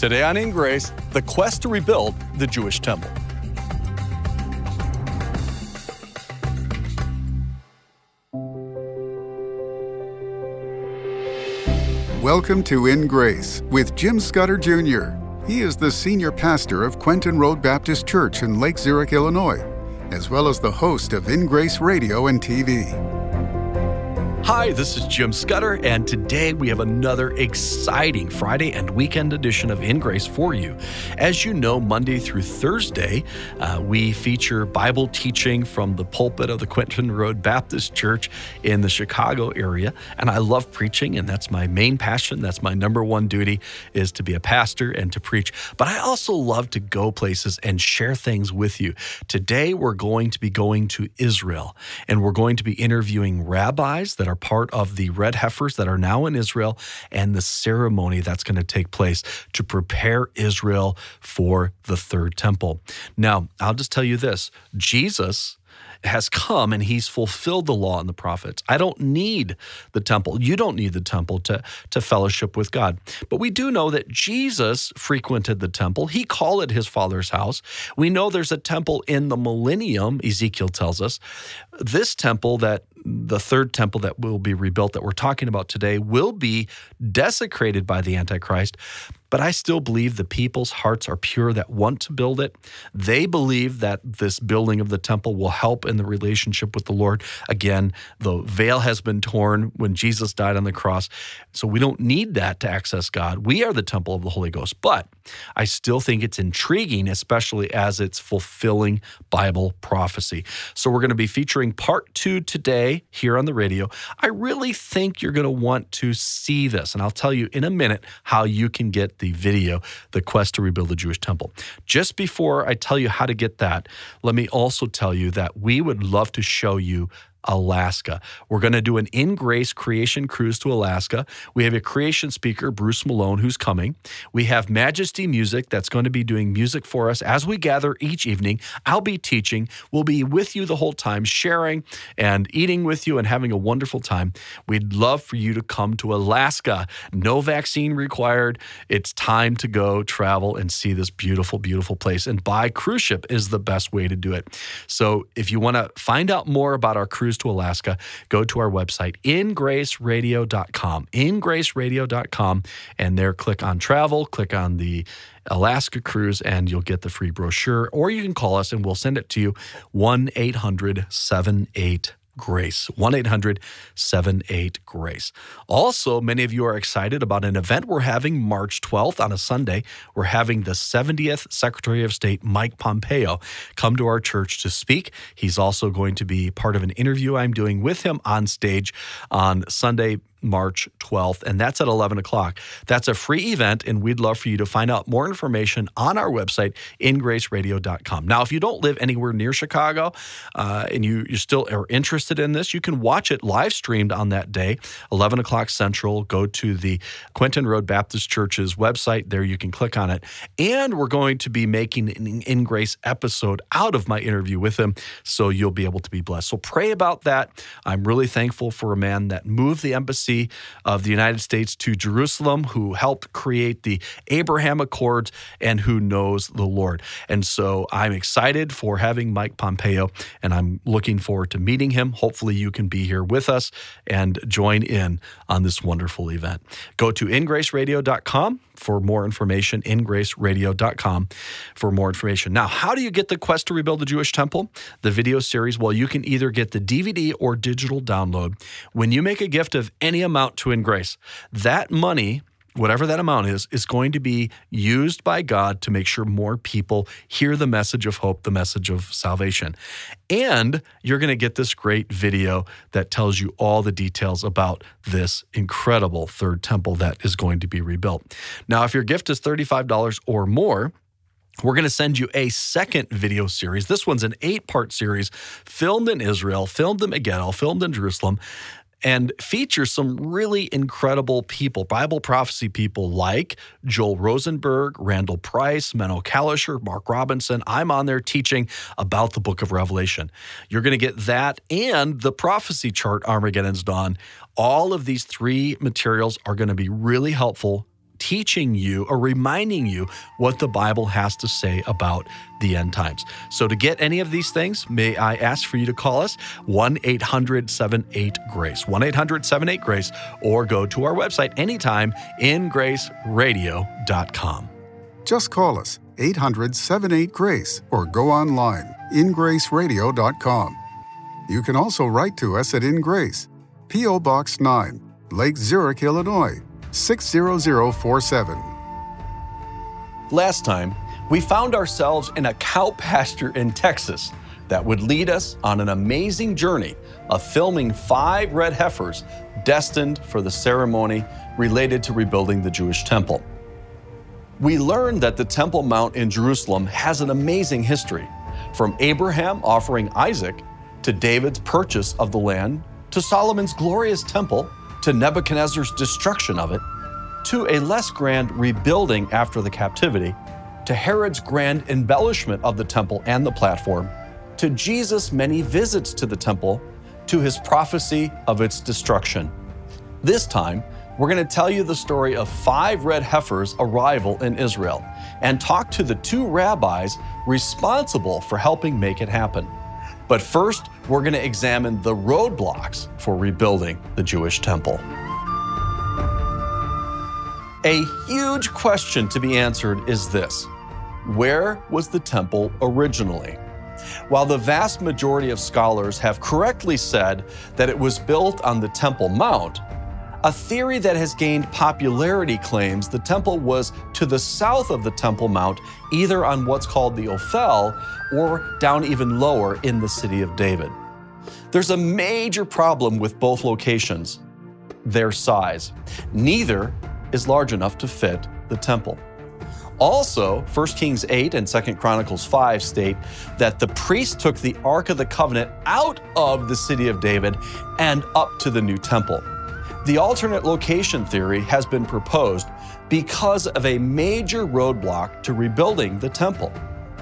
Today on In Grace, the quest to rebuild the Jewish temple. Welcome to In Grace with Jim Scudder Jr. He is the senior pastor of Quentin Road Baptist Church in Lake Zurich, Illinois, as well as the host of In Grace Radio and TV. Hi, this is Jim Scudder, and today we have another exciting Friday and weekend edition of In Grace for you. As you know, Monday through Thursday, uh, we feature Bible teaching from the pulpit of the Quentin Road Baptist Church in the Chicago area. And I love preaching, and that's my main passion. That's my number one duty is to be a pastor and to preach. But I also love to go places and share things with you. Today, we're going to be going to Israel, and we're going to be interviewing rabbis that are part of the red heifers that are now in Israel and the ceremony that's going to take place to prepare Israel for the third temple. Now, I'll just tell you this Jesus has come and he's fulfilled the law and the prophets. I don't need the temple. You don't need the temple to, to fellowship with God. But we do know that Jesus frequented the temple. He called it his father's house. We know there's a temple in the millennium, Ezekiel tells us. This temple that the third temple that will be rebuilt that we're talking about today will be desecrated by the Antichrist. But I still believe the people's hearts are pure that want to build it. They believe that this building of the temple will help in the relationship with the Lord. Again, the veil has been torn when Jesus died on the cross. So we don't need that to access God. We are the temple of the Holy Ghost. But I still think it's intriguing, especially as it's fulfilling Bible prophecy. So we're going to be featuring part two today here on the radio. I really think you're going to want to see this. And I'll tell you in a minute how you can get the video, The Quest to Rebuild the Jewish Temple. Just before I tell you how to get that, let me also tell you that we would love to show you Alaska. We're going to do an in grace creation cruise to Alaska. We have a creation speaker, Bruce Malone, who's coming. We have Majesty Music that's going to be doing music for us as we gather each evening. I'll be teaching. We'll be with you the whole time, sharing and eating with you and having a wonderful time. We'd love for you to come to Alaska. No vaccine required. It's time to go travel and see this beautiful, beautiful place. And by cruise ship is the best way to do it. So if you want to find out more about our cruise, cruise to Alaska, go to our website, ingraceradio.com, ingraceradio.com, and there click on travel, click on the Alaska cruise, and you'll get the free brochure. Or you can call us and we'll send it to you 1 800 78 Grace. 1 800 78 Grace. Also, many of you are excited about an event we're having March 12th on a Sunday. We're having the 70th Secretary of State, Mike Pompeo, come to our church to speak. He's also going to be part of an interview I'm doing with him on stage on Sunday, March 12th, and that's at 11 o'clock. That's a free event, and we'd love for you to find out more information on our website, ingraceradio.com. Now, if you don't live anywhere near Chicago uh, and you, you still are interested in this, you can watch it live streamed on that day, 11 o'clock Central. Go to the Quentin Road Baptist Church's website. There you can click on it. And we're going to be making an In Grace episode out of my interview with him, so you'll be able to be blessed. So pray about that. I'm really thankful for a man that moved the embassy embassy of the United States to Jerusalem, who helped create the Abraham Accords and who knows the Lord. And so I'm excited for having Mike Pompeo, and I'm looking forward to meeting him. Hopefully, you can be here with us and join in on this wonderful event. Go to ingraceradio.com for more information, ingraceradio.com for more information. Now, how do you get the quest to rebuild the Jewish temple? The video series, well, you can either get the DVD or digital download. When you make a gift of any amount to Ingrace, that money whatever that amount is, is going to be used by God to make sure more people hear the message of hope, the message of salvation. And you're going to get this great video that tells you all the details about this incredible third temple that is going to be rebuilt. Now, if your gift is $35 or more, we're going to send you a second video series. This one's an eight part series filmed in Israel, filmed in Megiddo, filmed in Jerusalem and features some really incredible people, Bible prophecy people like Joel Rosenberg, Randall Price, Meno Kalisher, Mark Robinson. I'm on there teaching about the book of Revelation. You're going to get that and the prophecy chart, Armageddon's Dawn. All of these three materials are going to be really helpful teaching you or reminding you what the Bible has to say about the end times. So, to get any of these things, may I ask for you to call us 1 800 78 Grace, 1 800 78 Grace, or go to our website anytime, ingraceradio.com. Just call us 800 78 Grace or go online ingraceradio.com. You can also write to us at In Grace, P.O. Box 9, Lake Zurich, Illinois 60047. Last time, we found ourselves in a cow pasture in Texas that would lead us on an amazing journey of filming five red heifers destined for the ceremony related to rebuilding the Jewish temple. We learned that the Temple Mount in Jerusalem has an amazing history, from Abraham offering Isaac to David's purchase of the land to Solomon's glorious temple to Nebuchadnezzar's destruction of it to a less grand rebuilding after the captivity to Herod's grand embellishment of the temple and the platform to Jesus' many visits to the temple to his prophecy of its destruction. This time, we're going to tell you the story of five red heifers' arrival in Israel and talk to the two rabbis responsible for helping make it happen. But first, we're going to examine the roadblocks for rebuilding the Jewish temple. A huge question to be answered is this Where was the temple originally? While the vast majority of scholars have correctly said that it was built on the Temple Mount, a theory that has gained popularity claims the temple was to the south of the Temple Mount, either on what's called the Ophel or down even lower in the city of David. There's a major problem with both locations their size. Neither is large enough to fit the temple. Also, 1 Kings 8 and 2 Chronicles 5 state that the priest took the Ark of the Covenant out of the city of David and up to the new temple. The alternate location theory has been proposed because of a major roadblock to rebuilding the temple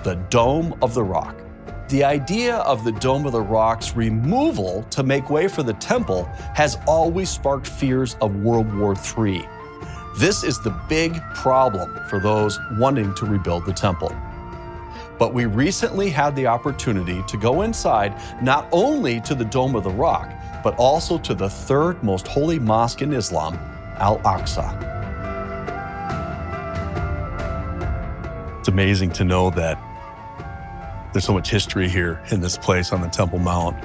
the Dome of the Rock. The idea of the Dome of the Rock's removal to make way for the temple has always sparked fears of World War III. This is the big problem for those wanting to rebuild the temple. But we recently had the opportunity to go inside not only to the Dome of the Rock, but also to the third most holy mosque in Islam, Al Aqsa. It's amazing to know that there's so much history here in this place on the Temple Mount.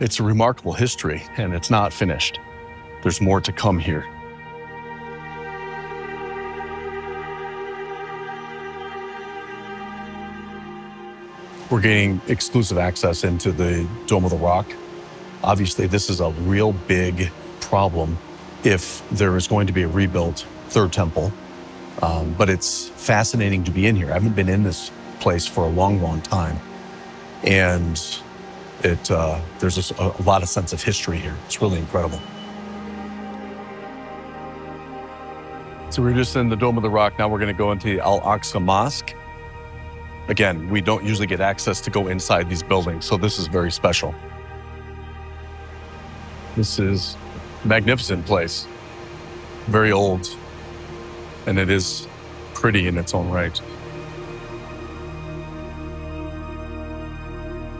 It's a remarkable history, and it's not finished. There's more to come here. We're getting exclusive access into the Dome of the Rock. Obviously, this is a real big problem if there is going to be a rebuilt third temple. Um, but it's fascinating to be in here. I haven't been in this place for a long, long time. And it uh, there's a, a lot of sense of history here. It's really incredible. So we're just in the Dome of the Rock. Now we're going to go into the Al Aqsa Mosque. Again, we don't usually get access to go inside these buildings, so this is very special. This is a magnificent place, very old, and it is pretty in its own right.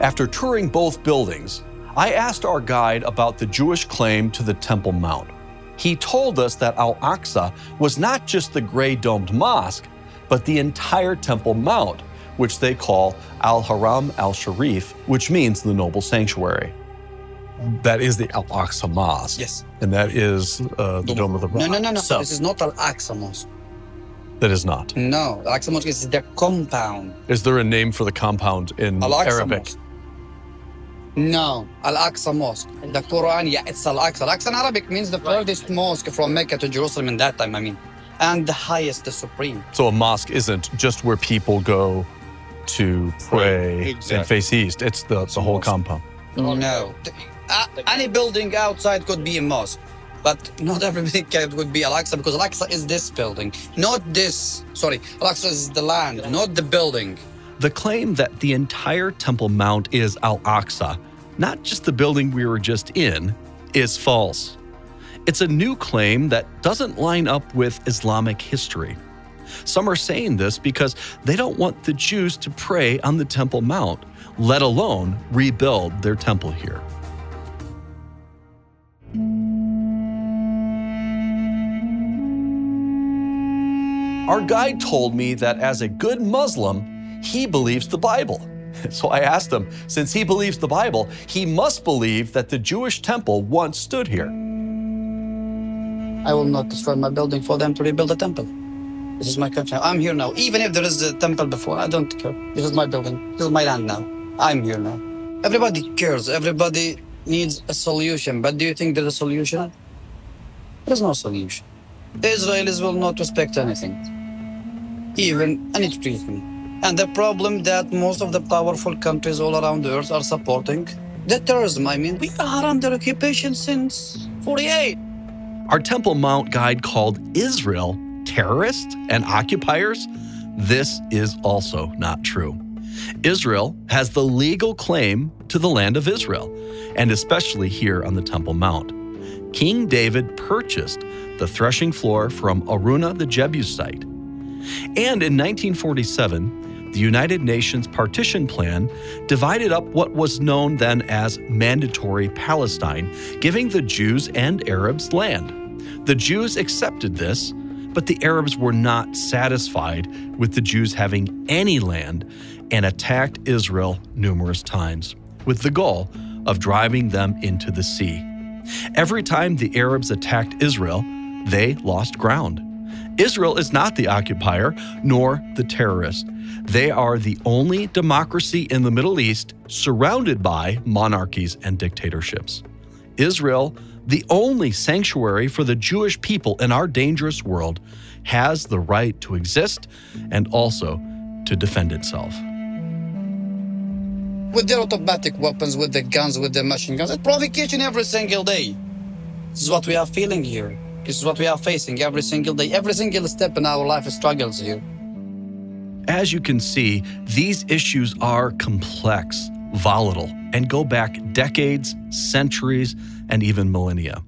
After touring both buildings, I asked our guide about the Jewish claim to the Temple Mount. He told us that Al Aqsa was not just the gray domed mosque, but the entire Temple Mount, which they call Al Haram al Sharif, which means the noble sanctuary. That is the Al Aqsa Mosque. Yes. And that is uh, the Dome of the Rock. No, no, no, no. So, This is not Al Aqsa Mosque. that is not. No, Al Aqsa Mosque is the compound. Is there a name for the compound in Al Aqsa Arabic? Mosque. No, Al Aqsa Mosque. In the Quran, yeah, it's Al Aqsa. Al Aqsa in Arabic means the furthest mosque from Mecca to Jerusalem in that time, I mean. And the highest, the supreme. So a mosque isn't just where people go to pray and Exactly. face east. It's the, the whole compound. No. Uh, any building outside could be a mosque. But not everything can- would be Al Aqsa because Al Aqsa is this building, not this. Sorry, Al Aqsa is the land, not the building. The claim that the entire Temple Mount is Al Aqsa, not just the building we were just in, is false. It's a new claim that doesn't line up with Islamic history. Some are saying this because they don't want the Jews to pray on the Temple Mount, let alone rebuild their temple here. Our guide told me that as a good Muslim, he believes the Bible. So I asked him, since he believes the Bible, he must believe that the Jewish temple once stood here. I will not destroy my building for them to rebuild a temple. This is my country. I'm here now. Even if there is a temple before, I don't care. This is my building. This is my land now. I'm here now. Everybody cares. Everybody needs a solution. But do you think there's a solution? There's no solution. The Israelis will not respect anything, even any treatment. And the problem that most of the powerful countries all around the earth are supporting the terrorism. I mean, we are under occupation since 48. Our Temple Mount guide called Israel terrorists and occupiers. This is also not true. Israel has the legal claim to the land of Israel, and especially here on the Temple Mount. King David purchased the threshing floor from Araunah the Jebusite. And in 1947, the United Nations Partition Plan divided up what was known then as Mandatory Palestine, giving the Jews and Arabs land. The Jews accepted this, but the Arabs were not satisfied with the Jews having any land and attacked Israel numerous times, with the goal of driving them into the sea. Every time the Arabs attacked Israel, they lost ground. Israel is not the occupier nor the terrorist. They are the only democracy in the Middle East surrounded by monarchies and dictatorships. Israel, the only sanctuary for the Jewish people in our dangerous world, has the right to exist and also to defend itself. With their automatic weapons, with the guns, with the machine guns, it's provocation every single day. This is what we are feeling here. This is what we are facing every single day. Every single step in our life struggles here. As you can see, these issues are complex, volatile, and go back decades, centuries, and even millennia.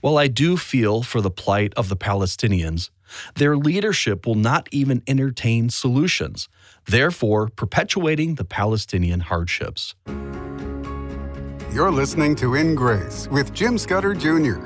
While I do feel for the plight of the Palestinians, their leadership will not even entertain solutions, therefore perpetuating the Palestinian hardships. You're listening to In Grace with Jim Scudder Jr.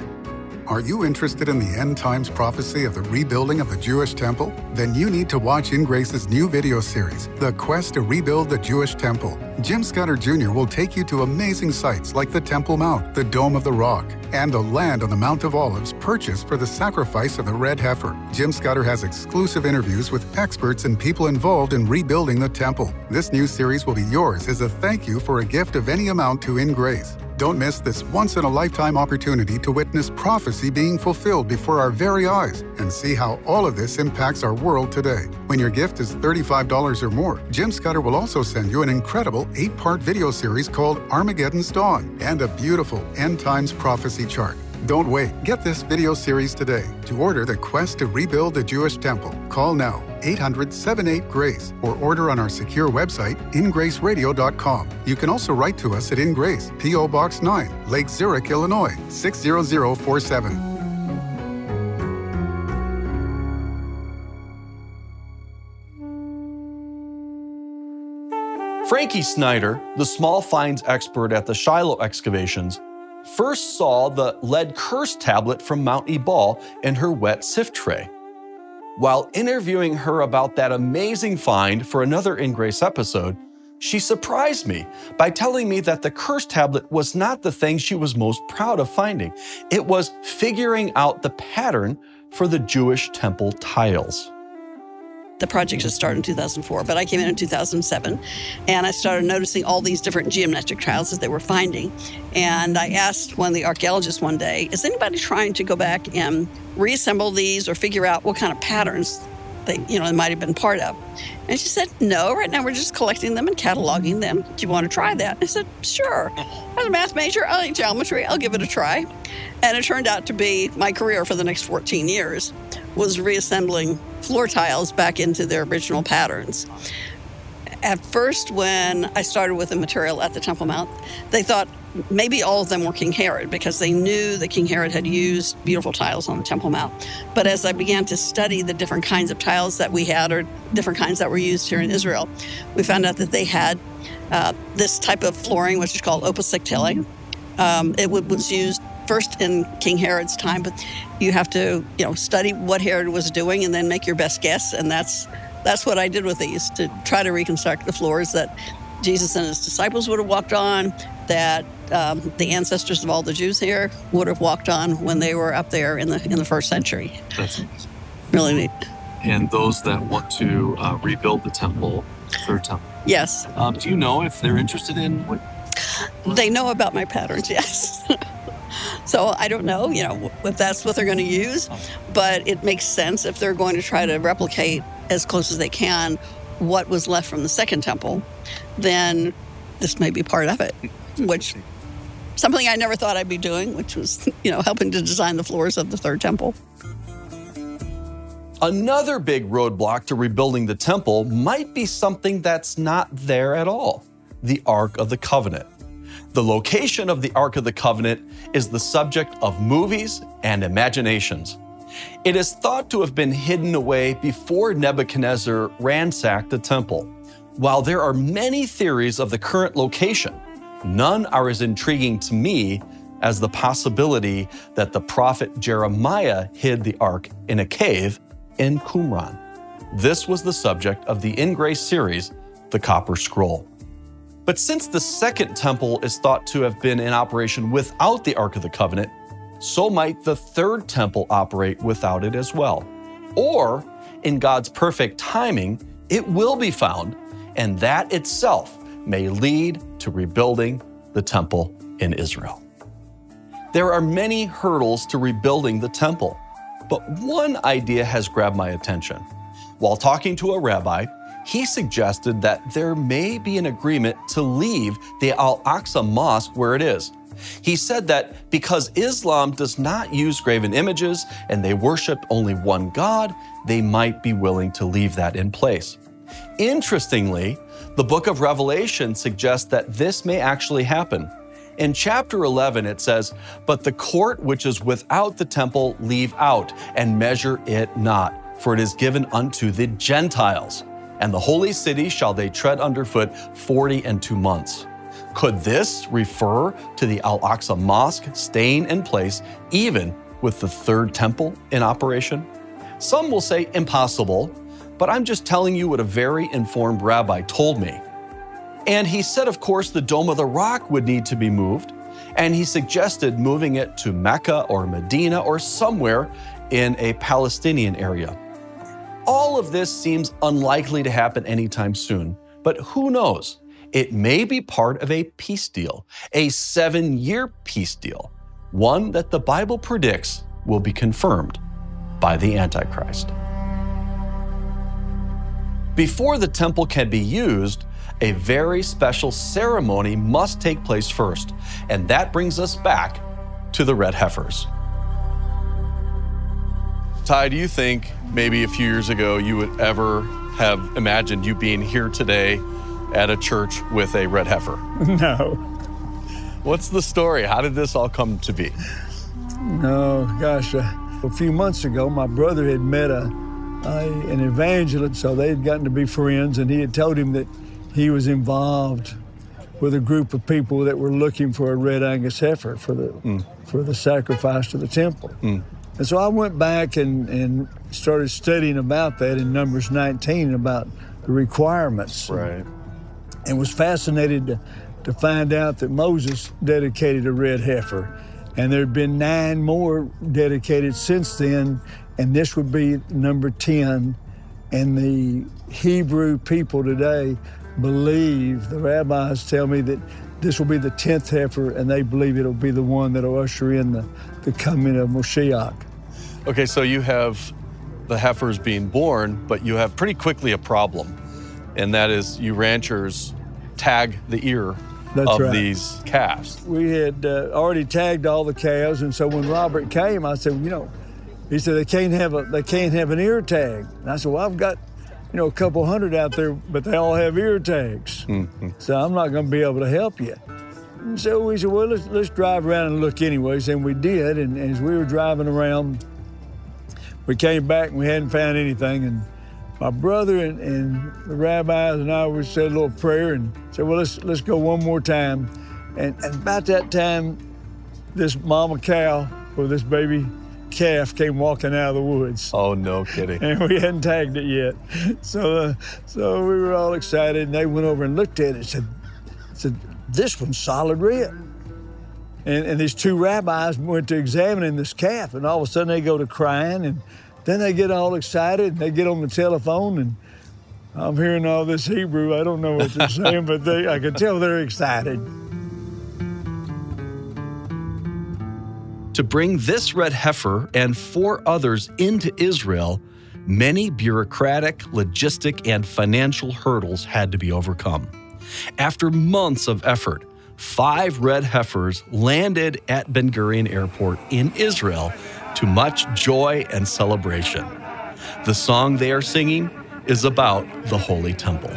Are you interested in the end times prophecy of the rebuilding of the Jewish temple? Then you need to watch In Grace's new video series, The Quest to Rebuild the Jewish Temple. Jim Scudder Jr. will take you to amazing sites like the Temple Mount, the Dome of the Rock, and the land on the Mount of Olives purchased for the sacrifice of the red heifer. Jim Scudder has exclusive interviews with experts and people involved in rebuilding the temple. This new series will be yours as a thank you for a gift of any amount to In Grace. Don't miss this once in a lifetime opportunity to witness prophecy being fulfilled before our very eyes and see how all of this impacts our world today. When your gift is $35 or more, Jim Scudder will also send you an incredible eight part video series called Armageddon's Dawn and a beautiful end times prophecy chart. Don't wait. Get this video series today. To order The Quest to Rebuild the Jewish Temple, call now 800 78 Grace or order on our secure website, ingraceradio.com. You can also write to us at In Grace, P.O. Box 9, Lake Zurich, Illinois 60047. Frankie Snyder, the small finds expert at the Shiloh excavations, first saw the lead curse tablet from Mount Ebal in her wet sift tray. While interviewing her about that amazing find for another In Grace episode, she surprised me by telling me that the curse tablet was not the thing she was most proud of finding. It was figuring out the pattern for the Jewish temple tiles. The project had started in 2004, but I came in in 2007 and I started noticing all these different geometric tiles that they were finding. And I asked one of the archaeologists one day, is anybody trying to go back and reassemble these or figure out what kind of patterns they, you know, they might have been part of? And she said, no, right now we're just collecting them and cataloging them. Do you want to try that? I said, sure. As a math major, I like geometry. I'll give it a try. And it turned out to be my career for the next 14 years was reassembling floor tiles back into their original patterns. At first, when I started with the material at the Temple Mount, they thought maybe all of them were King Herod because they knew that King Herod had used beautiful tiles on the Temple Mount. But as I began to study the different kinds of tiles that we had or different kinds that were used here in Israel, we found out that they had uh, this type of flooring, which is called opus sectile. Um, it was used first in King Herod's time, but you have to, you know, study what Herod was doing and then make your best guess. And that's that's what I did with these to try to reconstruct the floors that Jesus and his disciples would have walked on, that um, the ancestors of all the Jews here would have walked on when they were up there in the in the first century. That's really neat. And those that want to uh, rebuild the temple, third temple. Yes. Um, do you know if they're interested in what? They know about my patterns. Yes. So I don't know, you know, if that's what they're going to use, oh. but it makes sense if they're going to try to replicate as close as they can what was left from the second temple, then this may be part of it, which something I never thought I'd be doing, which was, you know, helping to design the floors of the third temple. Another big roadblock to rebuilding the temple might be something that's not there at all the Ark of the Covenant. The location of the Ark of the Covenant is the subject of movies and imaginations. It is thought to have been hidden away before Nebuchadnezzar ransacked the temple. While there are many theories of the current location, none are as intriguing to me as the possibility that the prophet Jeremiah hid the ark in a cave in Qumran. This was the subject of the In Grace series, The Copper Scroll. But since the second temple is thought to have been in operation without the Ark of the Covenant, so might the third temple operate without it as well. Or, in God's perfect timing, it will be found, and that itself may lead to rebuilding the temple in Israel. There are many hurdles to rebuilding the temple, but one idea has grabbed my attention. While talking to a rabbi, he suggested that there may be an agreement to leave the Al Aqsa Mosque where it is he said that because Islam does not use graven images and they worship only one God, they might be willing to leave that in place. Interestingly, the book of Revelation suggests that this may actually happen. In chapter 11, it says, But the court which is without the temple leave out, and measure it not, for it is given unto the Gentiles. And the holy city shall they tread underfoot forty and two months. Could this refer to the Al Aqsa Mosque staying in place even with the third temple in operation? Some will say impossible, but I'm just telling you what a very informed rabbi told me. And he said, of course, the Dome of the Rock would need to be moved, and he suggested moving it to Mecca or Medina or somewhere in a Palestinian area. All of this seems unlikely to happen anytime soon, but who knows? It may be part of a peace deal, a seven year peace deal, one that the Bible predicts will be confirmed by the Antichrist. Before the temple can be used, a very special ceremony must take place first, and that brings us back to the red heifers. Ty, do you think maybe a few years ago you would ever have imagined you being here today at a church with a red heifer? No. What's the story? How did this all come to be? No, gosh, uh, a few months ago, my brother had met a, an evangelist, so they had gotten to be friends, and he had told him that he was involved with a group of people that were looking for a red Angus heifer for the mm. for the sacrifice to the temple. Mm. And so I went back and, and started studying about that in Numbers 19 about the requirements. Right and was fascinated to, to find out that Moses dedicated a red heifer. And there had been nine more dedicated since then, and this would be number 10. And the Hebrew people today believe, the rabbis tell me that this will be the 10th heifer, and they believe it'll be the one that'll usher in the, the coming of Moshiach. Okay, so you have the heifers being born, but you have pretty quickly a problem and that is you ranchers tag the ear That's of right. these calves. We had uh, already tagged all the calves, and so when Robert came, I said, you know, he said they can't have a they can't have an ear tag. And I said, well, I've got you know a couple hundred out there, but they all have ear tags, mm-hmm. so I'm not going to be able to help you. And so we said, well, let's, let's drive around and look anyways. And we did. And as we were driving around, we came back and we hadn't found anything. And my brother and, and the rabbis and I we said a little prayer and said, well, let's, let's go one more time. And, and about that time, this mama cow or this baby calf came walking out of the woods. Oh, no kidding. And we hadn't tagged it yet. So, uh, so we were all excited and they went over and looked at it and said, said this one's solid red. And, and these two rabbis went to examining this calf and all of a sudden they go to crying and then they get all excited and they get on the telephone and I'm hearing all this Hebrew. I don't know what they're saying, but they, I can tell they're excited. To bring this red heifer and four others into Israel, many bureaucratic, logistic, and financial hurdles had to be overcome. After months of effort, five red heifers landed at Ben Gurion Airport in Israel to much joy and celebration. The song they are singing is about the Holy Temple.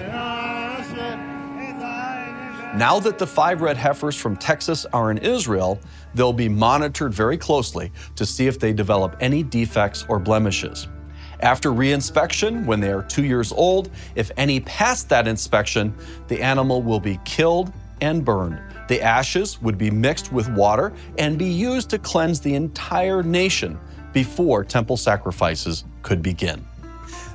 Now that the five red heifers from Texas are in Israel, they'll be monitored very closely to see if they develop any defects or blemishes. After reinspection, when they are two years old, if any pass that inspection, the animal will be killed and burned. The ashes would be mixed with water and be used to cleanse the entire nation before temple sacrifices could begin.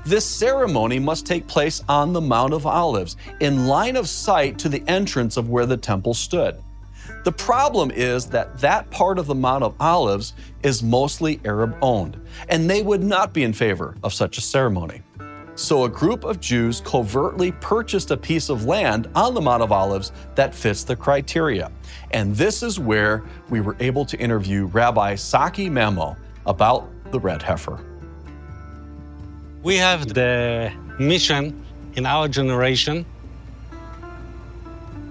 This ceremony must take place on the Mount of Olives, in line of sight to the entrance of where the temple stood. The problem is that that part of the Mount of Olives is mostly Arab owned, and they would not be in favor of such a ceremony. So a group of Jews covertly purchased a piece of land on the Mount of Olives that fits the criteria. And this is where we were able to interview Rabbi Saki Mamo about the red heifer. We have the mission in our generation.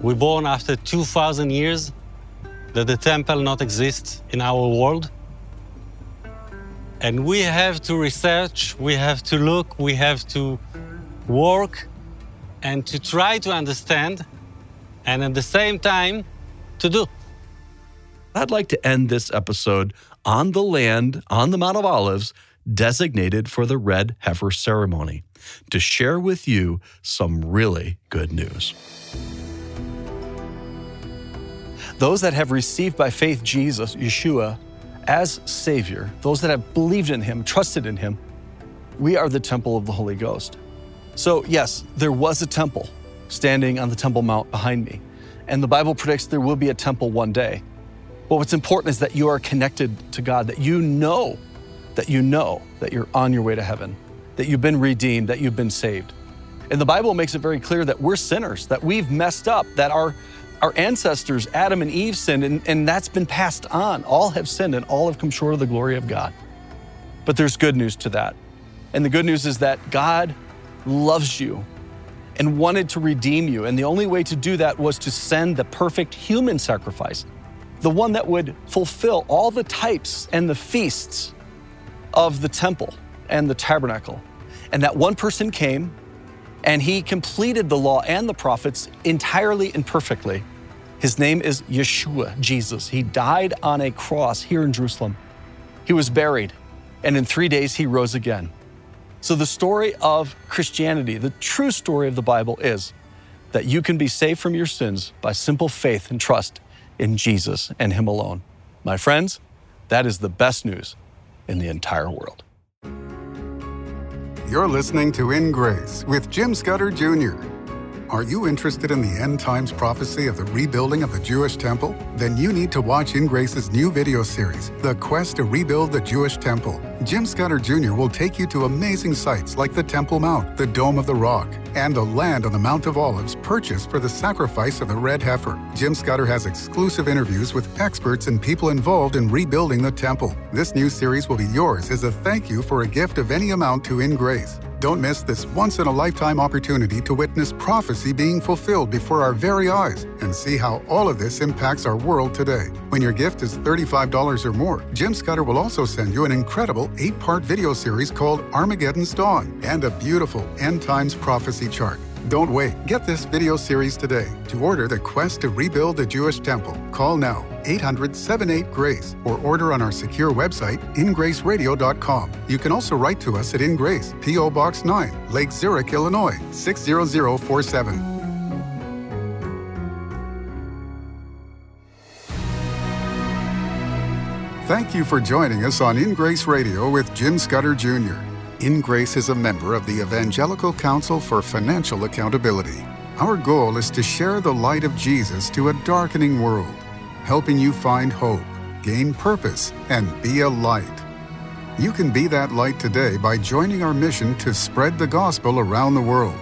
We're born after 2,000 years that the temple not exist in our world. And we have to research, we have to look, we have to work and to try to understand and at the same time to do. I'd like to end this episode on the land on the Mount of Olives designated for the red heifer ceremony to share with you some really good news. Those that have received by faith Jesus, Yeshua, as Savior, those that have believed in Him, trusted in Him, we are the temple of the Holy Ghost. So, yes, there was a temple standing on the Temple Mount behind me. And the Bible predicts there will be a temple one day. But what's important is that you are connected to God, that you know, that you know that you're on your way to heaven, that you've been redeemed, that you've been saved. And the Bible makes it very clear that we're sinners, that we've messed up, that our our ancestors, Adam and Eve, sinned, and, and that's been passed on. All have sinned and all have come short of the glory of God. But there's good news to that. And the good news is that God loves you and wanted to redeem you. And the only way to do that was to send the perfect human sacrifice, the one that would fulfill all the types and the feasts of the temple and the tabernacle. And that one person came and he completed the law and the prophets entirely and perfectly. His name is Yeshua, Jesus. He died on a cross here in Jerusalem. He was buried, and in three days he rose again. So, the story of Christianity, the true story of the Bible, is that you can be saved from your sins by simple faith and trust in Jesus and Him alone. My friends, that is the best news in the entire world. You're listening to In Grace with Jim Scudder Jr. Are you interested in the end times prophecy of the rebuilding of the Jewish temple? Then you need to watch In Grace's new video series, The Quest to Rebuild the Jewish Temple. Jim Scudder Jr. will take you to amazing sites like the Temple Mount, the Dome of the Rock, and the land on the Mount of Olives purchased for the sacrifice of the red heifer. Jim Scudder has exclusive interviews with experts and people involved in rebuilding the temple. This new series will be yours as a thank you for a gift of any amount to In Grace. Don't miss this once in a lifetime opportunity to witness prophecy being fulfilled before our very eyes and see how all of this impacts our world today. When your gift is $35 or more, Jim Scudder will also send you an incredible eight part video series called Armageddon's Dawn and a beautiful end times prophecy chart. Don't wait. Get this video series today. To order the quest to rebuild the Jewish temple, call now 800 78 Grace or order on our secure website, ingraceradio.com. You can also write to us at In Grace, P.O. Box 9, Lake Zurich, Illinois 60047. Thank you for joining us on In Grace Radio with Jim Scudder Jr. In Grace is a member of the Evangelical Council for Financial Accountability. Our goal is to share the light of Jesus to a darkening world, helping you find hope, gain purpose, and be a light. You can be that light today by joining our mission to spread the gospel around the world.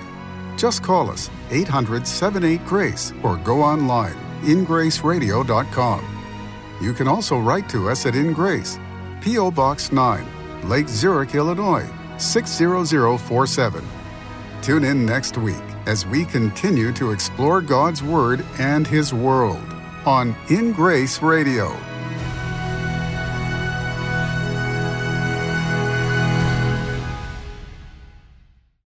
Just call us 800 78 Grace or go online ingraceradio.com. You can also write to us at In Grace, P.O. Box 9, Lake Zurich, Illinois 60047. Tune in next week as we continue to explore God's Word and His world on In Grace Radio.